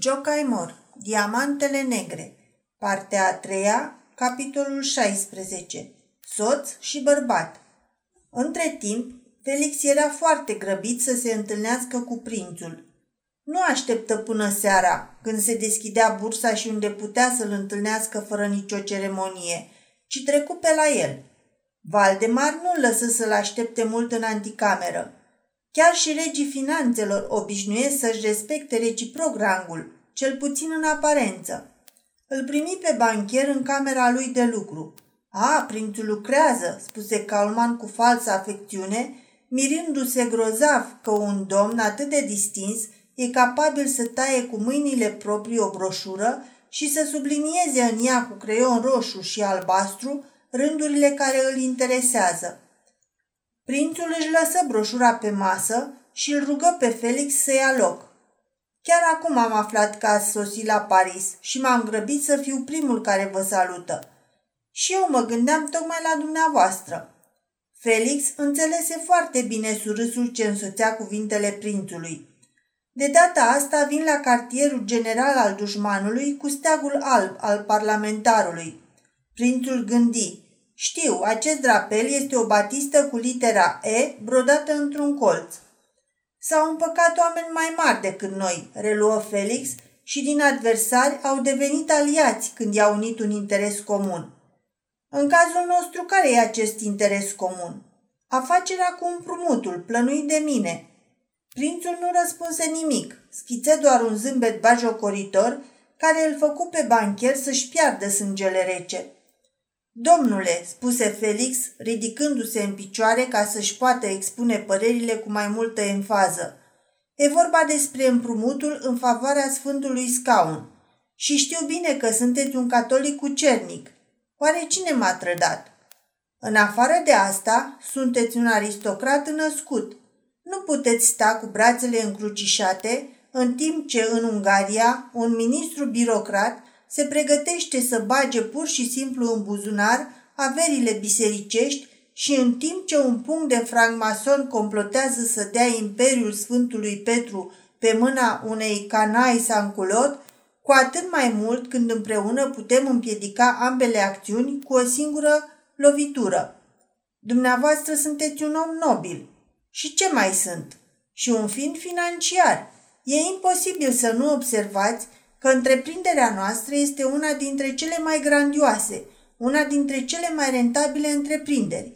Jocaimor, Diamantele Negre Partea a treia, capitolul 16 Soț și bărbat Între timp, Felix era foarte grăbit să se întâlnească cu prințul. Nu așteptă până seara, când se deschidea bursa și unde putea să-l întâlnească fără nicio ceremonie, ci trecu pe la el. Valdemar nu lăsă să-l aștepte mult în anticameră. Chiar și regii finanțelor obișnuiesc să-și respecte reciproc rangul, cel puțin în aparență. Îl primi pe bancher în camera lui de lucru. A, prințul lucrează, spuse Calman cu falsă afecțiune, mirându-se grozav că un domn atât de distins e capabil să taie cu mâinile proprii o broșură și să sublinieze în ea cu creion roșu și albastru rândurile care îl interesează. Prințul își lăsă broșura pe masă și îl rugă pe Felix să ia loc. Chiar acum am aflat că ați sosit la Paris și m-am grăbit să fiu primul care vă salută. Și eu mă gândeam tocmai la dumneavoastră. Felix înțelese foarte surâsul surâsul ce însoțea cuvintele prințului. De data asta vin la cartierul general al dușmanului cu steagul alb al parlamentarului. Prințul gândi, știu, acest drapel este o batistă cu litera E brodată într-un colț. S-au împăcat oameni mai mari decât noi, reluă Felix, și din adversari au devenit aliați când i-au unit un interes comun. În cazul nostru, care e acest interes comun? Afacerea cu împrumutul, plănuit de mine. Prințul nu răspunse nimic, schițe doar un zâmbet bajocoritor care îl făcu pe bancher să-și piardă sângele rece. Domnule, spuse Felix, ridicându-se în picioare ca să-și poată expune părerile cu mai multă enfază. E vorba despre împrumutul în favoarea Sfântului Scaun. Și știu bine că sunteți un catolic cucernic. Oare cine m-a trădat? În afară de asta, sunteți un aristocrat născut. Nu puteți sta cu brațele încrucișate, în timp ce în Ungaria un ministru birocrat se pregătește să bage pur și simplu în buzunar averile bisericești și în timp ce un punct de francmason complotează să dea Imperiul Sfântului Petru pe mâna unei canai sanculot, cu atât mai mult când împreună putem împiedica ambele acțiuni cu o singură lovitură. Dumneavoastră sunteți un om nobil. Și ce mai sunt? Și un fiind financiar. E imposibil să nu observați că întreprinderea noastră este una dintre cele mai grandioase, una dintre cele mai rentabile întreprinderi.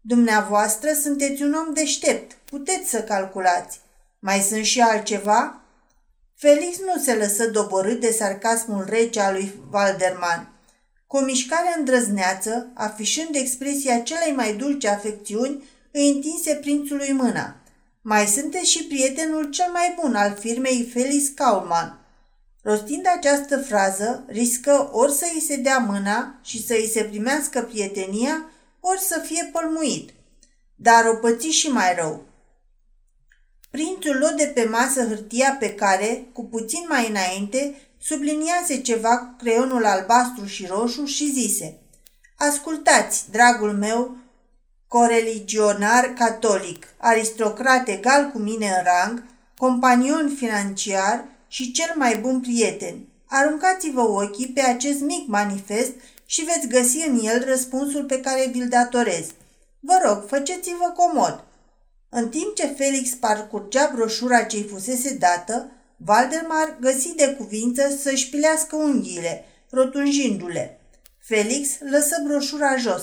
Dumneavoastră sunteți un om deștept, puteți să calculați. Mai sunt și altceva? Felix nu se lăsă doborât de sarcasmul rece al lui Valderman. Cu o mișcare îndrăzneață, afișând expresia celei mai dulce afecțiuni, îi întinse prințului mâna. Mai sunteți și prietenul cel mai bun al firmei Felix Kaulman. Rostind această frază, riscă ori să îi se dea mâna și să îi se primească prietenia, ori să fie pălmuit. Dar o păți și mai rău. Prințul luă de pe masă hârtia pe care, cu puțin mai înainte, subliniase ceva cu creionul albastru și roșu și zise Ascultați, dragul meu, coreligionar catolic, aristocrat egal cu mine în rang, companion financiar și cel mai bun prieten. Aruncați-vă ochii pe acest mic manifest și veți găsi în el răspunsul pe care vi-l datorez. Vă rog, faceți-vă comod. În timp ce Felix parcurgea broșura ce-i fusese dată, Valdemar găsi de cuvință să-și pilească unghiile, rotunjindu-le. Felix lăsă broșura jos.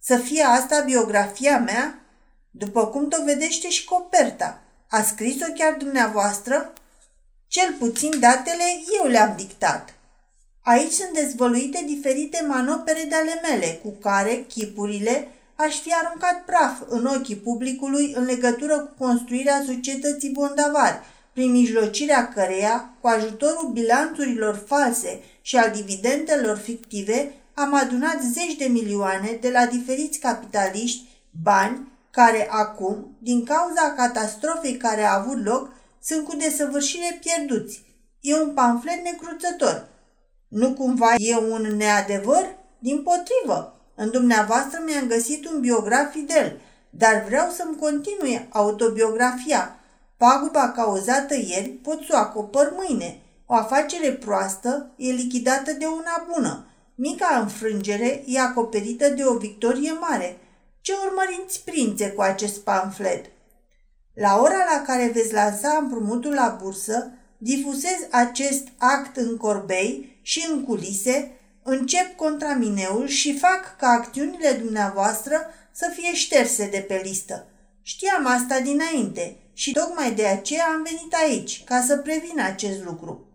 Să fie asta biografia mea? După cum dovedește și coperta. A scris-o chiar dumneavoastră? Cel puțin datele eu le-am dictat. Aici sunt dezvăluite diferite manopere de ale mele, cu care chipurile aș fi aruncat praf în ochii publicului în legătură cu construirea societății bondavari, prin mijlocirea căreia, cu ajutorul bilanțurilor false și al dividendelor fictive, am adunat zeci de milioane de la diferiți capitaliști, bani care acum, din cauza catastrofei care a avut loc, sunt cu desăvârșire pierduți. E un pamflet necruțător. Nu cumva e un neadevăr? Din potrivă, în dumneavoastră mi-am găsit un biograf fidel, dar vreau să-mi continui autobiografia. Paguba cauzată ieri pot să o acopăr mâine. O afacere proastă e lichidată de una bună. Mica înfrângere e acoperită de o victorie mare. Ce urmăriți, prințe, cu acest pamflet? La ora la care veți lansa împrumutul la bursă, difuzez acest act în corbei și în culise, încep contra mineul și fac ca acțiunile dumneavoastră să fie șterse de pe listă. Știam asta dinainte și tocmai de aceea am venit aici, ca să previn acest lucru.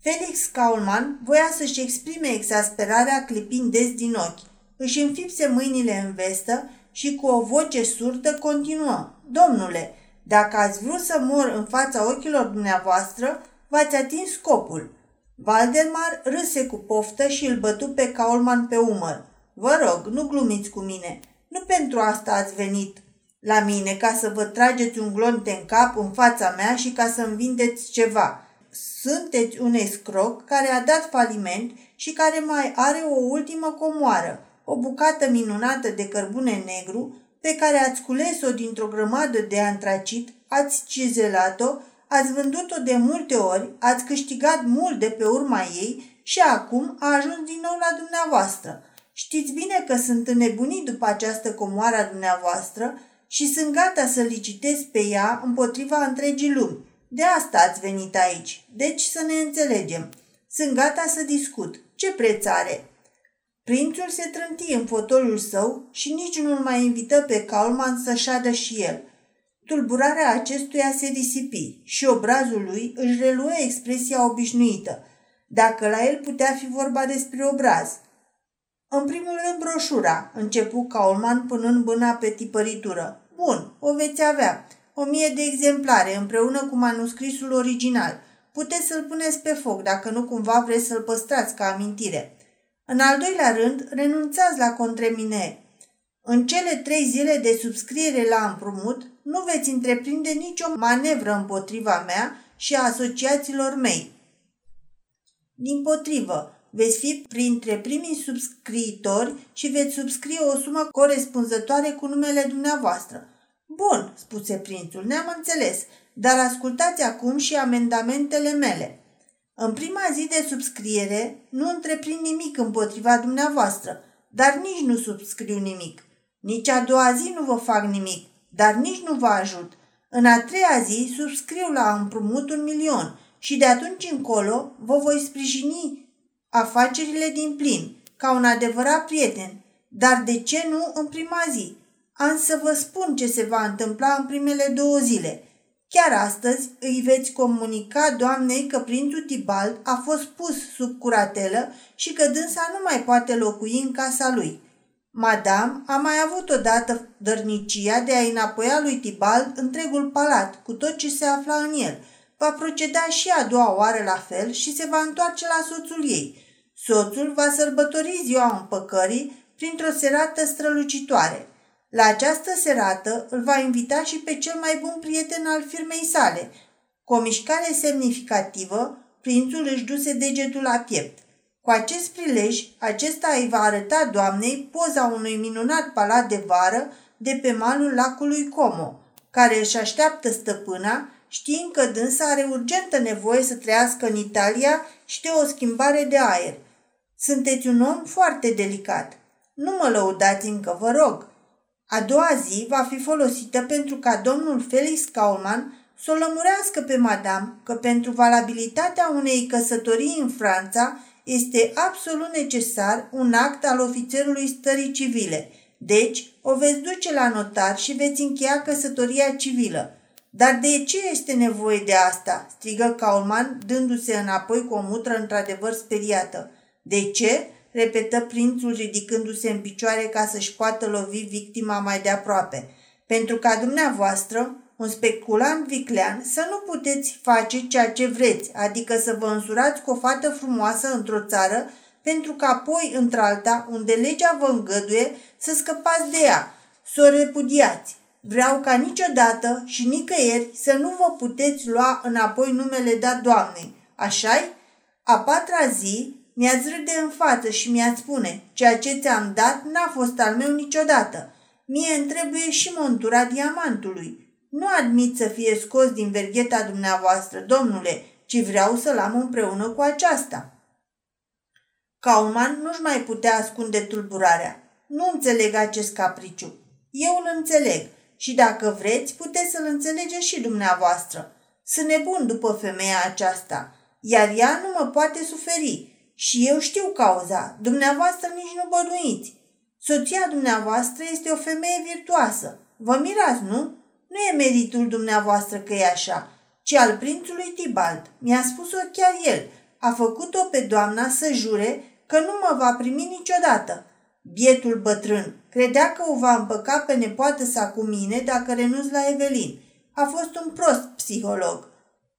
Felix Kaulman voia să-și exprime exasperarea clipind des din ochi. Își înfipse mâinile în vestă și cu o voce surdă continuă. Domnule, dacă ați vrut să mor în fața ochilor dumneavoastră, v-ați atins scopul. Valdemar râse cu poftă și îl bătu pe Kaulman pe umăr. Vă rog, nu glumiți cu mine. Nu pentru asta ați venit la mine, ca să vă trageți un glonte în cap în fața mea și ca să-mi vindeți ceva. Sunteți un escroc care a dat faliment și care mai are o ultimă comoară, o bucată minunată de cărbune negru pe care ați cules-o dintr-o grămadă de antracit, ați cizelat-o, ați vândut-o de multe ori, ați câștigat mult de pe urma ei și acum a ajuns din nou la dumneavoastră. Știți bine că sunt înnebunit după această comoară a dumneavoastră și sunt gata să licitez pe ea împotriva întregii lumi. De asta ați venit aici. Deci să ne înțelegem. Sunt gata să discut. Ce preț are? Prințul se trânti în fotolul său și nici nu-l mai invită pe Kaulman să șadă și el. Tulburarea acestuia se risipi și obrazul lui își reluă expresia obișnuită, dacă la el putea fi vorba despre obraz. În primul rând broșura, începu Kaulman punând bâna pe tipăritură. Bun, o veți avea. O mie de exemplare împreună cu manuscrisul original. Puteți să-l puneți pe foc dacă nu cumva vreți să-l păstrați ca amintire. În al doilea rând, renunțați la contremine. În cele trei zile de subscriere la împrumut, nu veți întreprinde nicio manevră împotriva mea și a asociațiilor mei. Din potrivă, veți fi printre primii subscriitori și veți subscrie o sumă corespunzătoare cu numele dumneavoastră. Bun, spuse prințul, ne-am înțeles, dar ascultați acum și amendamentele mele. În prima zi de subscriere nu întreprind nimic împotriva dumneavoastră, dar nici nu subscriu nimic. Nici a doua zi nu vă fac nimic, dar nici nu vă ajut. În a treia zi subscriu la împrumut un milion și de atunci încolo vă voi sprijini afacerile din plin, ca un adevărat prieten. Dar de ce nu în prima zi? Am să vă spun ce se va întâmpla în primele două zile – Chiar astăzi îi veți comunica doamnei că prințul Tibald a fost pus sub curatelă și că dânsa nu mai poate locui în casa lui. Madame a mai avut odată dărnicia de a înapoia lui Tibald întregul palat, cu tot ce se afla în el. Va proceda și a doua oară la fel și se va întoarce la soțul ei. Soțul va sărbători ziua împăcării printr-o serată strălucitoare – la această serată îl va invita și pe cel mai bun prieten al firmei sale. Cu o mișcare semnificativă, prințul își duse degetul la piept. Cu acest prilej, acesta îi va arăta doamnei poza unui minunat palat de vară de pe malul lacului Como, care își așteaptă stăpâna, știind că dânsa are urgentă nevoie să trăiască în Italia și de o schimbare de aer. Sunteți un om foarte delicat. Nu mă lăudați încă, vă rog. A doua zi va fi folosită pentru ca domnul Felix Kaulman să o lămurească pe madame că pentru valabilitatea unei căsătorii în Franța este absolut necesar un act al ofițerului stării civile. Deci, o veți duce la notar și veți încheia căsătoria civilă. Dar de ce este nevoie de asta?" strigă Kaulman, dându-se înapoi cu o mutră într-adevăr speriată. De ce?" Repetă prințul ridicându-se în picioare ca să-și poată lovi victima mai de aproape. Pentru ca dumneavoastră, un speculant viclean, să nu puteți face ceea ce vreți, adică să vă însurați cu o fată frumoasă într-o țară, pentru că apoi, într-alta, unde legea vă îngăduie, să scăpați de ea, să o repudiați. Vreau ca niciodată și nicăieri să nu vă puteți lua înapoi numele dat Doamnei. Așa-i? A patra zi, mi-ați râde în față și mi-ați spune, ceea ce ți-am dat n-a fost al meu niciodată. Mie îmi trebuie și montura diamantului. Nu admit să fie scos din vergheta dumneavoastră, domnule, ci vreau să-l am împreună cu aceasta. Kauman nu-și mai putea ascunde tulburarea. Nu înțeleg acest capriciu. Eu îl înțeleg și dacă vreți, puteți să-l înțelegeți și dumneavoastră. Sunt nebun după femeia aceasta, iar ea nu mă poate suferi. Și eu știu cauza, dumneavoastră nici nu bănuiți. Soția dumneavoastră este o femeie virtuoasă. Vă mirați, nu? Nu e meritul dumneavoastră că e așa, ci al prințului Tibalt. Mi-a spus-o chiar el. A făcut-o pe doamna să jure că nu mă va primi niciodată. Bietul bătrân credea că o va împăca pe nepoată sa cu mine dacă renunț la Evelin. A fost un prost psiholog.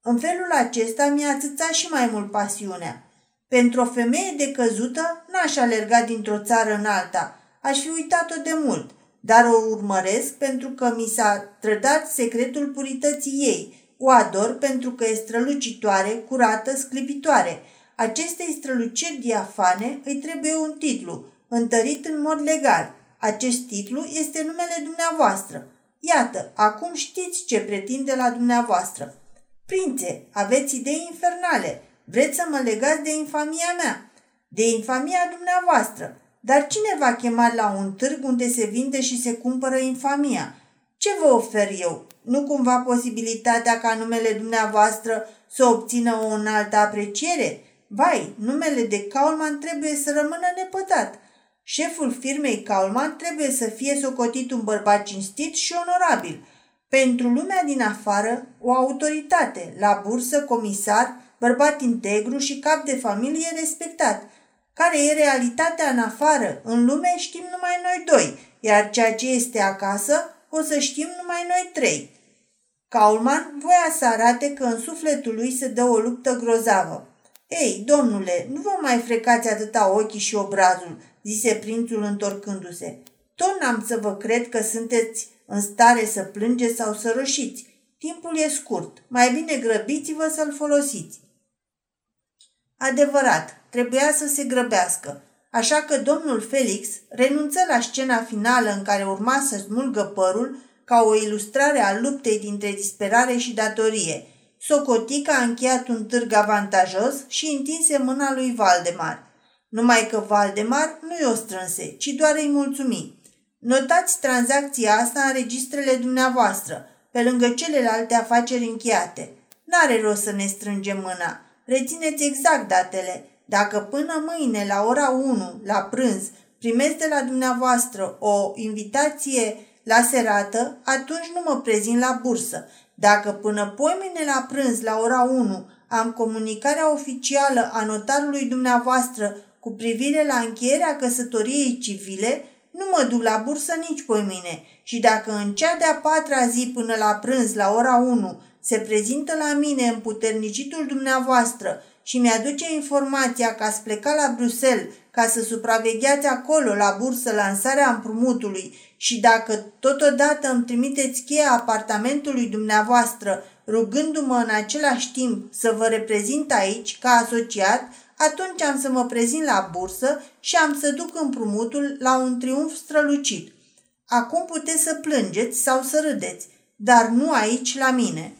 În felul acesta mi-a atâțat și mai mult pasiunea. Pentru o femeie decăzută n-aș alerga dintr-o țară în alta. Aș fi uitat-o de mult, dar o urmăresc pentru că mi s-a trădat secretul purității ei. O ador pentru că e strălucitoare, curată, sclipitoare. Acestei străluciri diafane îi trebuie un titlu, întărit în mod legal. Acest titlu este numele dumneavoastră. Iată, acum știți ce pretinde la dumneavoastră. Prințe, aveți idei infernale. Vreți să mă legați de infamia mea, de infamia dumneavoastră. Dar cine va chema la un târg unde se vinde și se cumpără infamia? Ce vă ofer eu? Nu cumva posibilitatea ca numele dumneavoastră să obțină o înaltă apreciere? Vai, numele de Kaulman trebuie să rămână nepătat. Șeful firmei Kaulman trebuie să fie socotit un bărbat cinstit și onorabil. Pentru lumea din afară, o autoritate, la bursă, comisar, bărbat integru și cap de familie respectat. Care e realitatea în afară? În lume știm numai noi doi, iar ceea ce este acasă o să știm numai noi trei. Kaulman voia să arate că în sufletul lui se dă o luptă grozavă. Ei, domnule, nu vă mai frecați atâta ochii și obrazul, zise prințul întorcându-se. Tot n-am să vă cred că sunteți în stare să plângeți sau să roșiți. Timpul e scurt. Mai bine grăbiți-vă să-l folosiți. Adevărat, trebuia să se grăbească, așa că domnul Felix renunță la scena finală în care urma să smulgă părul ca o ilustrare a luptei dintre disperare și datorie. Socotica a încheiat un târg avantajos și întinse mâna lui Valdemar. Numai că Valdemar nu i-o strânse, ci doar îi mulțumi. Notați tranzacția asta în registrele dumneavoastră, pe lângă celelalte afaceri încheiate. N-are rost să ne strângem mâna. Rețineți exact datele. Dacă până mâine la ora 1, la prânz, primesc de la dumneavoastră o invitație la serată, atunci nu mă prezint la bursă. Dacă până poimine la prânz, la ora 1, am comunicarea oficială a notarului dumneavoastră cu privire la încheierea căsătoriei civile, nu mă duc la bursă nici poimine și dacă în cea de-a patra zi până la prânz, la ora 1, se prezintă la mine împuternicitul dumneavoastră și mi-aduce informația că ați plecat la Bruxelles ca să supravegheați acolo la bursă lansarea împrumutului și dacă totodată îmi trimiteți cheia apartamentului dumneavoastră, rugându-mă în același timp să vă reprezint aici ca asociat, atunci am să mă prezint la bursă și am să duc împrumutul la un triumf strălucit. Acum puteți să plângeți sau să râdeți, dar nu aici la mine.